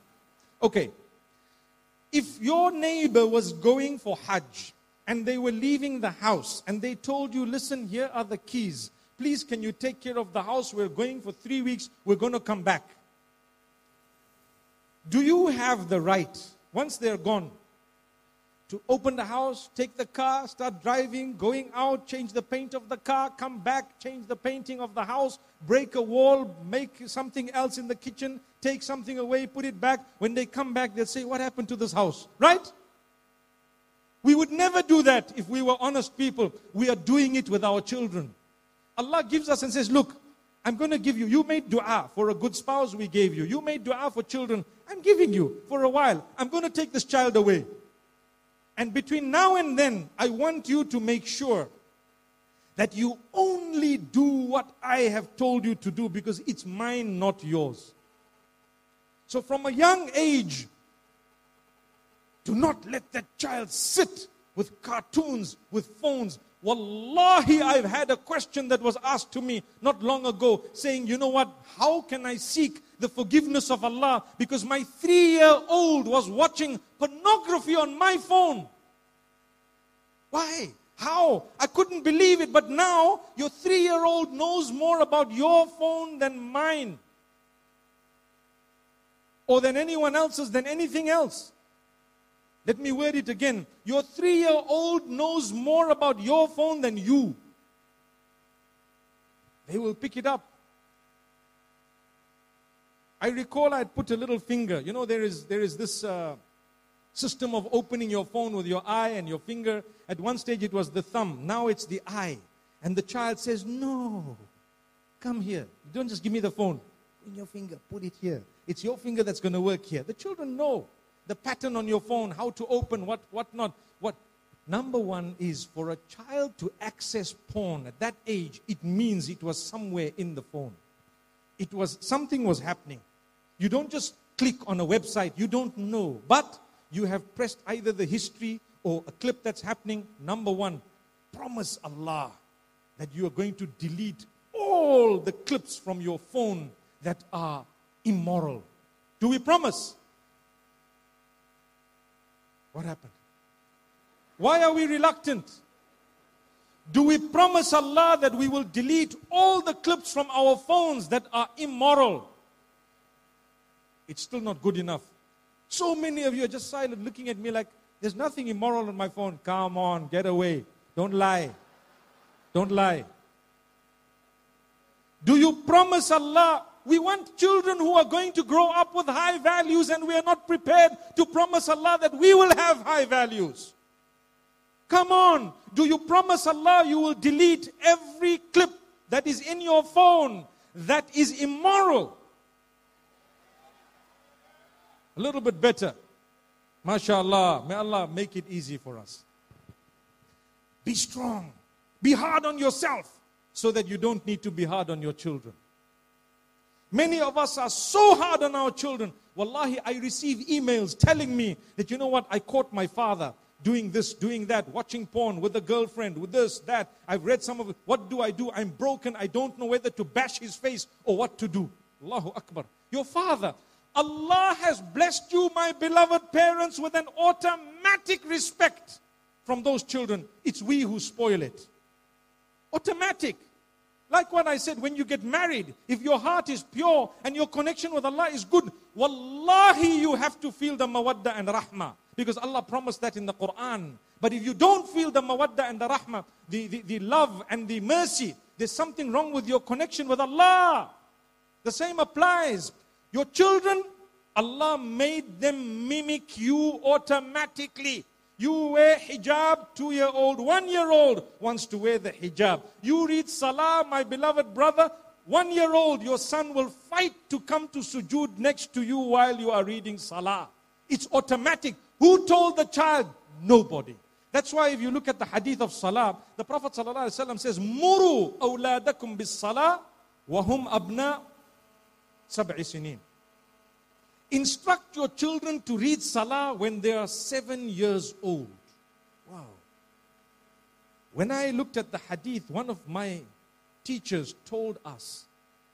Okay. If your neighbor was going for Hajj and they were leaving the house and they told you, listen, here are the keys. Please, can you take care of the house? We're going for three weeks. We're going to come back. Do you have the right, once they're gone, to open the house, take the car, start driving, going out, change the paint of the car, come back, change the painting of the house, break a wall, make something else in the kitchen, take something away, put it back. When they come back, they'll say, What happened to this house? Right? We would never do that if we were honest people. We are doing it with our children. Allah gives us and says, Look, I'm going to give you. You made dua for a good spouse, we gave you. You made dua for children. I'm giving you for a while. I'm going to take this child away. And between now and then, I want you to make sure that you only do what I have told you to do because it's mine, not yours. So, from a young age, do not let that child sit with cartoons, with phones. Wallahi, I've had a question that was asked to me not long ago saying, You know what? How can I seek the forgiveness of Allah because my three year old was watching pornography on my phone. Why? How? I couldn't believe it, but now your three year old knows more about your phone than mine. Or than anyone else's, than anything else. Let me word it again. Your three year old knows more about your phone than you. They will pick it up. I recall I had put a little finger. You know, there is, there is this uh, system of opening your phone with your eye and your finger. At one stage it was the thumb, now it's the eye. And the child says, No, come here. Don't just give me the phone. In your finger, put it here. It's your finger that's going to work here. The children know the pattern on your phone, how to open, what, what not. What number one is for a child to access porn at that age, it means it was somewhere in the phone. It was something was happening. You don't just click on a website, you don't know. But you have pressed either the history or a clip that's happening. Number one, promise Allah that you are going to delete all the clips from your phone that are immoral. Do we promise? What happened? Why are we reluctant? Do we promise Allah that we will delete all the clips from our phones that are immoral? It's still not good enough. So many of you are just silent, looking at me like, there's nothing immoral on my phone. Come on, get away. Don't lie. Don't lie. Do you promise Allah? We want children who are going to grow up with high values, and we are not prepared to promise Allah that we will have high values. Come on. Do you promise Allah you will delete every clip that is in your phone that is immoral? A little bit better. MashaAllah. May Allah make it easy for us. Be strong. Be hard on yourself so that you don't need to be hard on your children. Many of us are so hard on our children. Wallahi, I receive emails telling me that, you know what, I caught my father doing this, doing that, watching porn with a girlfriend, with this, that. I've read some of it. What do I do? I'm broken. I don't know whether to bash his face or what to do. Allahu Akbar. Your father. Allah has blessed you, my beloved parents, with an automatic respect from those children. It's we who spoil it. Automatic. Like what I said, when you get married, if your heart is pure and your connection with Allah is good, wallahi, you have to feel the mawadda and rahmah. Because Allah promised that in the Quran. But if you don't feel the mawadda and the rahmah, the, the, the love and the mercy, there's something wrong with your connection with Allah. The same applies. Your children, Allah made them mimic you automatically. You wear hijab, two year old, one year old wants to wear the hijab. You read salah, my beloved brother, one year old, your son will fight to come to sujood next to you while you are reading salah. It's automatic. Who told the child? Nobody. That's why if you look at the hadith of salah, the Prophet ﷺ says, Muru awladakum bis salah wahum abna sab'i sinin. Instruct your children to read Salah when they are seven years old. Wow. When I looked at the hadith, one of my teachers told us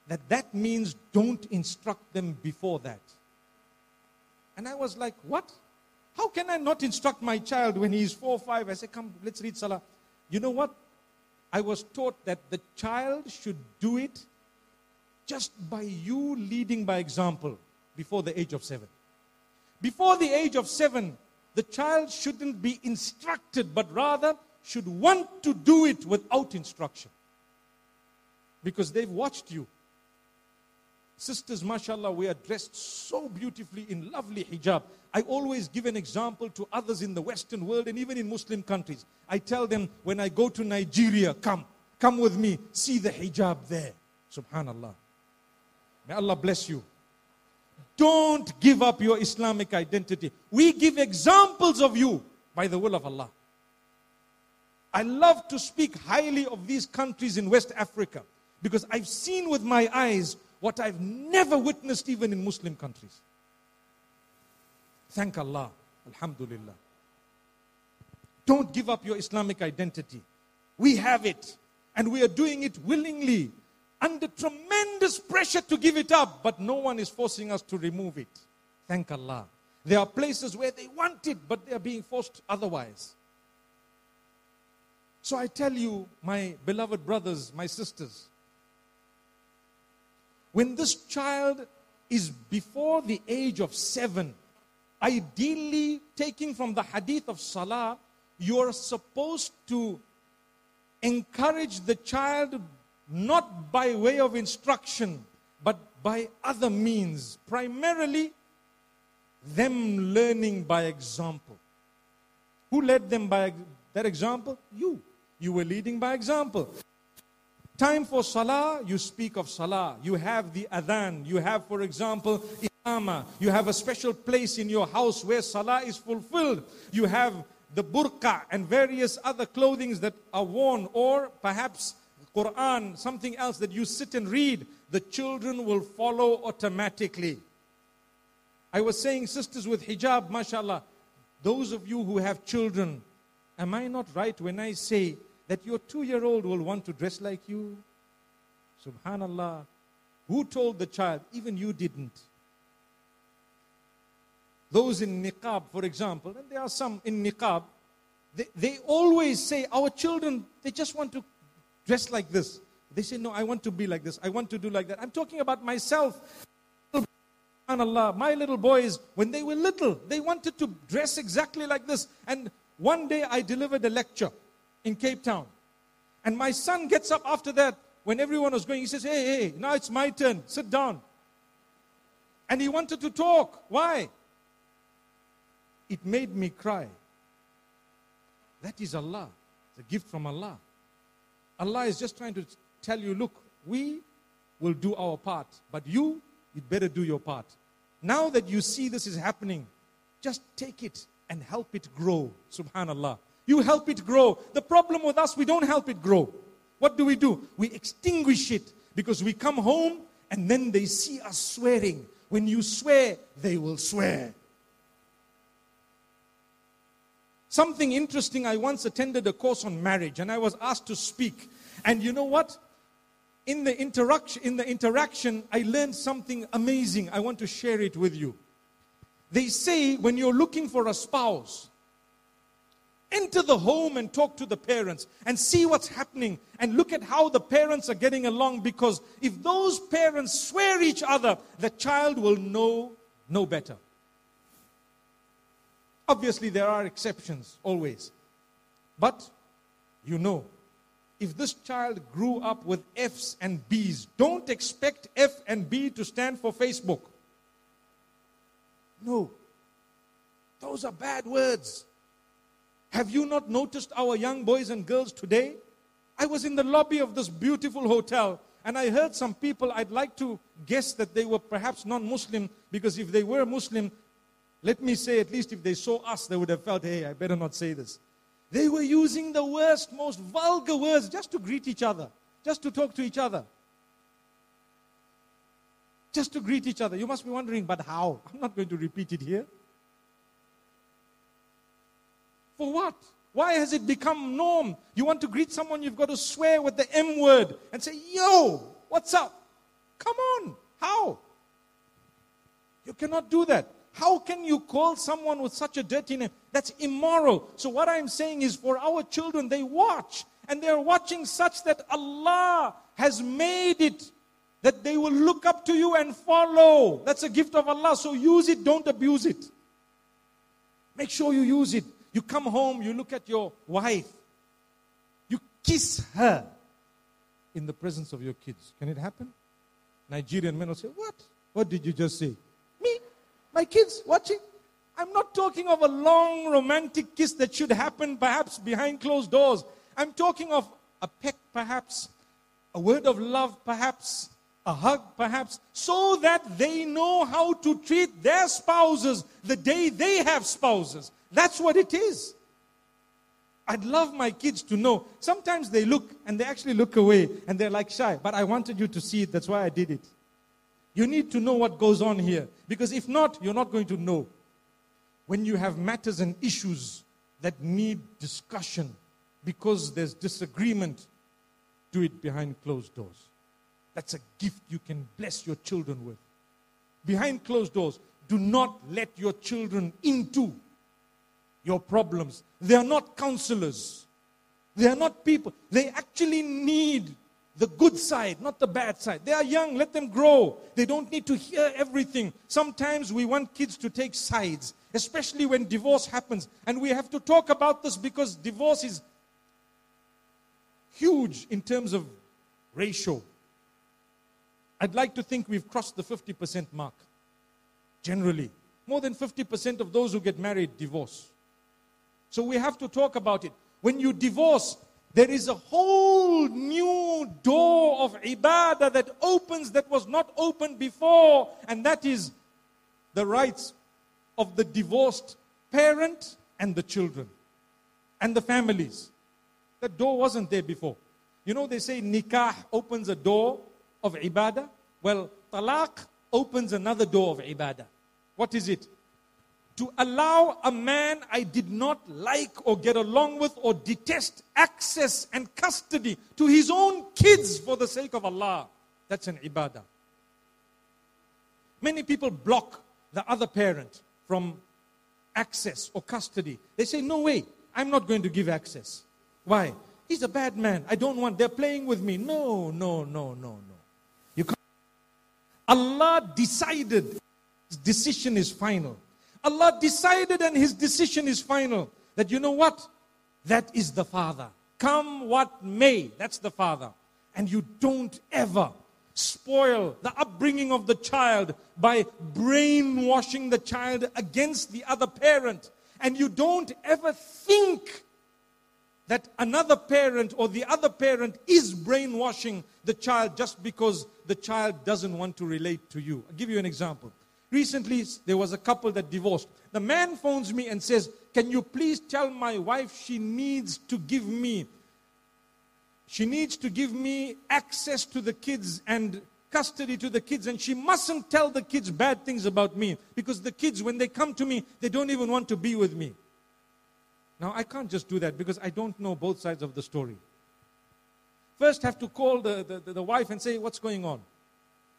that that means don't instruct them before that. And I was like, what? How can I not instruct my child when he is four or five? I said, come, let's read Salah. You know what? I was taught that the child should do it just by you leading by example before the age of seven. Before the age of seven, the child shouldn't be instructed, but rather should want to do it without instruction. Because they've watched you. Sisters, mashallah, we are dressed so beautifully in lovely hijab. I always give an example to others in the Western world and even in Muslim countries. I tell them, when I go to Nigeria, come, come with me, see the hijab there. Subhanallah. May Allah bless you. Don't give up your Islamic identity. We give examples of you by the will of Allah. I love to speak highly of these countries in West Africa because I've seen with my eyes what I've never witnessed even in Muslim countries. Thank Allah. Alhamdulillah. Don't give up your Islamic identity. We have it, and we are doing it willingly under tremendous pressure to give it up, but no one is forcing us to remove it. Thank Allah. There are places where they want it, but they are being forced otherwise. So I tell you, my beloved brothers, my sisters, when this child is before the age of seven, ideally taking from the hadith of Salah, you're supposed to encourage the child not by way of instruction, but by other means, primarily them learning by example. Who led them by that example? You. You were leading by example. Time for salah, you speak of salah. You have the adhan. You have, for example, imama. You have a special place in your house where salah is fulfilled. You have the burqa and various other clothings that are worn, or perhaps Quran, something else that you sit and read, the children will follow automatically. I was saying, sisters with hijab, mashallah, those of you who have children, am I not right when I say that your two year old will want to dress like you? Subhanallah. Who told the child? Even you didn't. Those in niqab, for example, and there are some in niqab, they, they always say, Our children, they just want to dress like this. They say, No, I want to be like this. I want to do like that. I'm talking about myself. Allah, my little boys, when they were little, they wanted to dress exactly like this. And one day I delivered a lecture in Cape Town. And my son gets up after that when everyone was going. He says, Hey, hey, now it's my turn. Sit down. And he wanted to talk. Why? It made me cry. That is Allah. It's a gift from Allah. Allah is just trying to tell you, look, we will do our part, but you, you'd better do your part. Now that you see this is happening, just take it and help it grow. Subhanallah. You help it grow. The problem with us, we don't help it grow. What do we do? We extinguish it because we come home and then they see us swearing. When you swear, they will swear. Something interesting, I once attended a course on marriage and I was asked to speak. And you know what? In the interaction, in the interaction, I learned something amazing. I want to share it with you. They say when you're looking for a spouse, enter the home and talk to the parents and see what's happening and look at how the parents are getting along because if those parents swear each other, the child will know no better. Obviously, there are exceptions always. But you know, if this child grew up with F's and B's, don't expect F and B to stand for Facebook. No. Those are bad words. Have you not noticed our young boys and girls today? I was in the lobby of this beautiful hotel and I heard some people, I'd like to guess that they were perhaps non Muslim because if they were Muslim, let me say, at least if they saw us, they would have felt, hey, I better not say this. They were using the worst, most vulgar words just to greet each other, just to talk to each other. Just to greet each other. You must be wondering, but how? I'm not going to repeat it here. For what? Why has it become norm? You want to greet someone, you've got to swear with the M word and say, yo, what's up? Come on. How? You cannot do that. How can you call someone with such a dirty name? That's immoral. So, what I'm saying is for our children, they watch and they're watching such that Allah has made it that they will look up to you and follow. That's a gift of Allah. So, use it, don't abuse it. Make sure you use it. You come home, you look at your wife, you kiss her in the presence of your kids. Can it happen? Nigerian men will say, What? What did you just say? Me? My kids watching. I'm not talking of a long romantic kiss that should happen perhaps behind closed doors. I'm talking of a peck, perhaps, a word of love, perhaps, a hug, perhaps, so that they know how to treat their spouses the day they have spouses. That's what it is. I'd love my kids to know. Sometimes they look and they actually look away and they're like shy, but I wanted you to see it. That's why I did it. You need to know what goes on here. Because if not, you're not going to know. When you have matters and issues that need discussion because there's disagreement, do it behind closed doors. That's a gift you can bless your children with. Behind closed doors, do not let your children into your problems. They are not counselors. They are not people. They actually need the good side, not the bad side. They are young, let them grow. They don't need to hear everything. Sometimes we want kids to take sides, especially when divorce happens. And we have to talk about this because divorce is huge in terms of ratio. I'd like to think we've crossed the 50% mark. Generally, more than 50% of those who get married divorce. So we have to talk about it. When you divorce, there is a whole new door of ibadah that opens that was not opened before, and that is the rights of the divorced parent and the children and the families. That door wasn't there before. You know, they say nikah opens a door of ibadah. Well, talaq opens another door of ibadah. What is it? To allow a man I did not like or get along with or detest access and custody to his own kids for the sake of Allah. That's an ibadah. Many people block the other parent from access or custody. They say, No way. I'm not going to give access. Why? He's a bad man. I don't want, they're playing with me. No, no, no, no, no. You can't. Allah decided, his decision is final. Allah decided and his decision is final. That you know what? That is the Father. Come what may, that's the Father. And you don't ever spoil the upbringing of the child by brainwashing the child against the other parent. And you don't ever think that another parent or the other parent is brainwashing the child just because the child doesn't want to relate to you. I'll give you an example. Recently, there was a couple that divorced. The man phones me and says, Can you please tell my wife she needs to give me she needs to give me access to the kids and custody to the kids, and she mustn't tell the kids bad things about me because the kids, when they come to me, they don't even want to be with me. Now, I can't just do that because I don't know both sides of the story. First, have to call the, the, the wife and say, What's going on?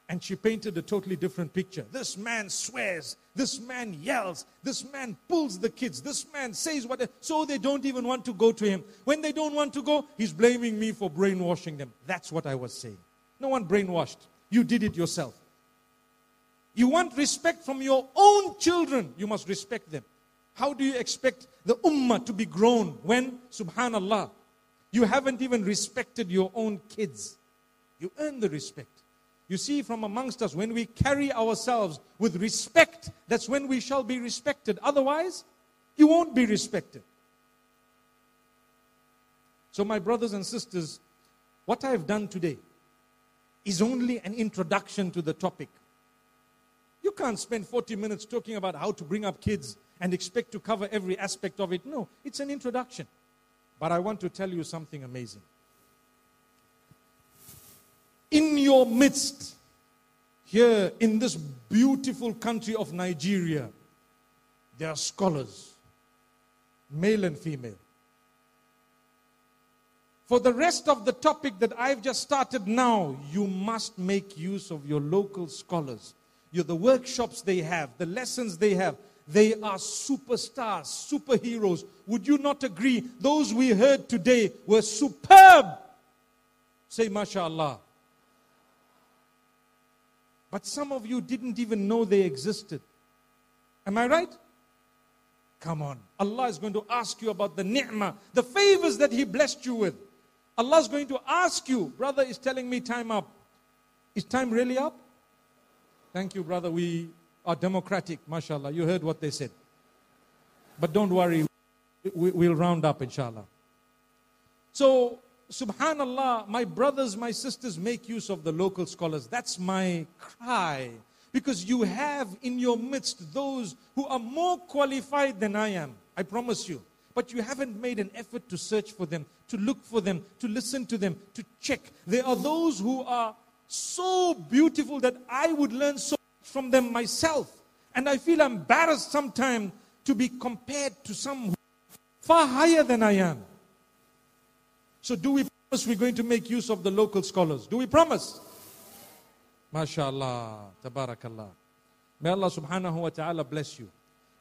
And she painted a totally different picture. This man swears. This man yells. This man pulls the kids. This man says what. So they don't even want to go to him. When they don't want to go, he's blaming me for brainwashing them. That's what I was saying. No one brainwashed. You did it yourself. You want respect from your own children. You must respect them. How do you expect the ummah to be grown when, subhanallah, you haven't even respected your own kids? You earn the respect. You see, from amongst us, when we carry ourselves with respect, that's when we shall be respected. Otherwise, you won't be respected. So, my brothers and sisters, what I have done today is only an introduction to the topic. You can't spend 40 minutes talking about how to bring up kids and expect to cover every aspect of it. No, it's an introduction. But I want to tell you something amazing in your midst, here in this beautiful country of Nigeria, there are scholars, male and female. For the rest of the topic that I've just started now, you must make use of your local scholars. You're the workshops they have, the lessons they have. They are superstars, superheroes. Would you not agree? Those we heard today were superb. Say, MashaAllah. But some of you didn't even know they existed. Am I right? Come on. Allah is going to ask you about the ni'mah, the favors that He blessed you with. Allah is going to ask you. Brother is telling me time up. Is time really up? Thank you, brother. We are democratic, mashallah. You heard what they said. But don't worry, we'll round up, inshallah. So, subhanallah, my brothers, my sisters, make use of the local scholars. That's my cry. Because you have in your midst those who are more qualified than I am. I promise you. But you haven't made an effort to search for them, to look for them, to listen to them, to check. There are those who are so beautiful that I would learn so much from them myself. And I feel embarrassed sometimes to be compared to some far higher than I am. So, do we promise we're going to make use of the local scholars? Do we promise? MashaAllah, Tabarakallah. May Allah subhanahu wa ta'ala bless you.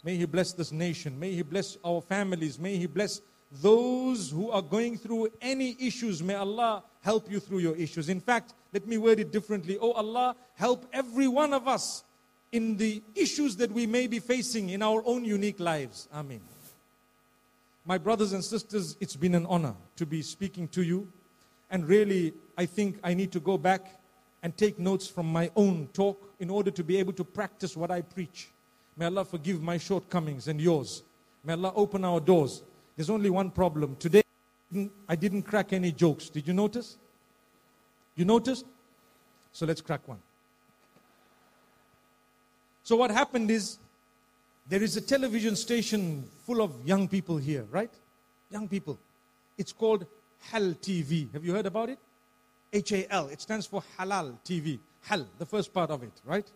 May He bless this nation. May He bless our families. May He bless those who are going through any issues. May Allah help you through your issues. In fact, let me word it differently. Oh Allah, help every one of us in the issues that we may be facing in our own unique lives. Amen. My brothers and sisters, it's been an honor to be speaking to you. And really, I think I need to go back and take notes from my own talk in order to be able to practice what I preach. May Allah forgive my shortcomings and yours. May Allah open our doors. There's only one problem. Today, I didn't crack any jokes. Did you notice? You noticed? So let's crack one. So, what happened is there is a television station full of young people here, right? Young people. It's called Hal TV. Have you heard about it? H A L. It stands for Halal TV. Hal, the first part of it, right?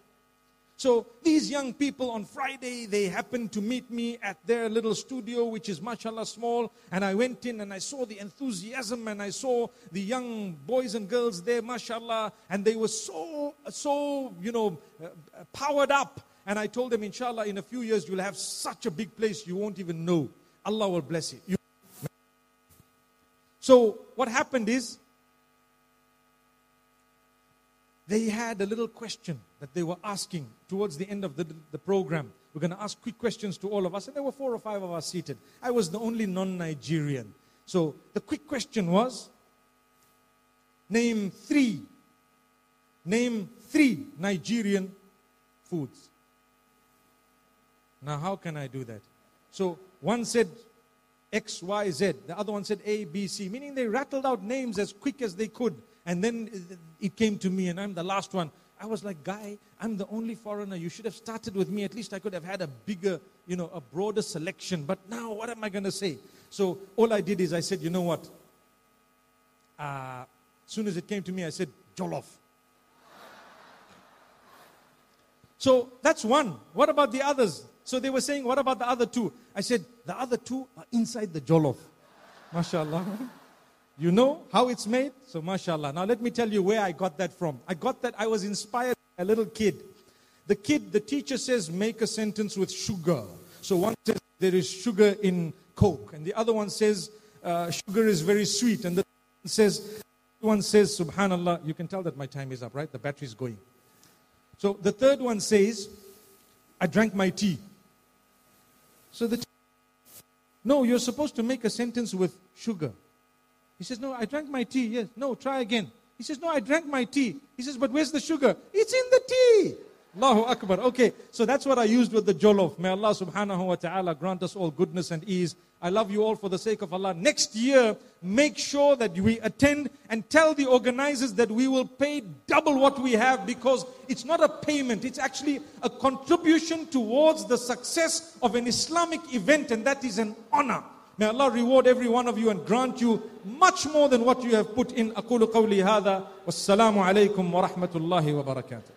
So these young people on Friday, they happened to meet me at their little studio, which is mashallah small. And I went in and I saw the enthusiasm and I saw the young boys and girls there, mashallah. And they were so, so, you know, uh, powered up and I told them, inshallah, in a few years, you'll have such a big place you won't even know. Allah will bless you. You So what happened is they had a little question that they were asking towards the end of the, the program. We're going to ask quick questions to all of us, and there were four or five of us seated. I was the only non Nigerian. So the quick question was name three, name three Nigerian foods. Now, how can I do that? So one said X, Y, Z. The other one said A, B, C, meaning they rattled out names as quick as they could. And then it came to me, and I'm the last one. I was like, Guy, I'm the only foreigner. You should have started with me. At least I could have had a bigger, you know, a broader selection. But now, what am I going to say? So all I did is I said, you know what? Uh, as soon as it came to me, I said, Jollof. So that's one. What about the others? So they were saying, what about the other two? I said, the other two are inside the jollof. MashaAllah. You know how it's made? So, mashallah. Now, let me tell you where I got that from. I got that, I was inspired by a little kid. The kid, the teacher says, make a sentence with sugar. So, one says, there is sugar in Coke. And the other one says, uh, sugar is very sweet. And the one says, one says, subhanallah. You can tell that my time is up, right? The battery is going. So, the third one says, I drank my tea. So, the no, you're supposed to make a sentence with sugar. He says, No, I drank my tea. Yes. No, try again. He says, No, I drank my tea. He says, But where's the sugar? It's in the tea. Allahu Akbar. Okay, so that's what I used with the jollof. May Allah subhanahu wa ta'ala grant us all goodness and ease. I love you all for the sake of Allah. Next year, make sure that we attend and tell the organizers that we will pay double what we have because it's not a payment, it's actually a contribution towards the success of an Islamic event, and that is an honor. May Allah reward every one of you and grant you much more than what you have put in. أقول قولي هذا والسلام عليكم ورحمة الله وبركاته